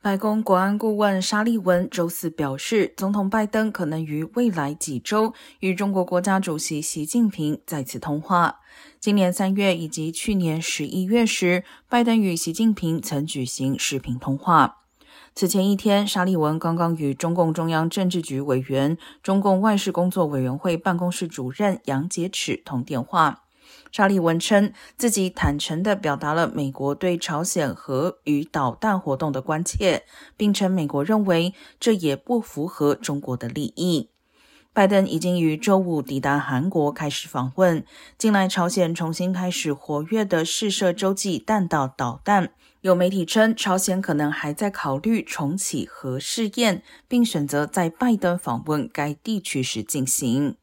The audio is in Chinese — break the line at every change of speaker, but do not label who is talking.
白宫国安顾问沙利文周四表示，总统拜登可能于未来几周与中国国家主席习近平再次通话。今年三月以及去年十一月时，拜登与习近平曾举行视频通话。此前一天，沙利文刚刚与中共中央政治局委员、中共外事工作委员会办公室主任杨洁篪通电话。沙利文称，自己坦诚地表达了美国对朝鲜核与导弹活动的关切，并称美国认为这也不符合中国的利益。拜登已经于周五抵达韩国开始访问。近来，朝鲜重新开始活跃的试射洲际弹道导弹。有媒体称，朝鲜可能还在考虑重启核试验，并选择在拜登访问该地区时进行。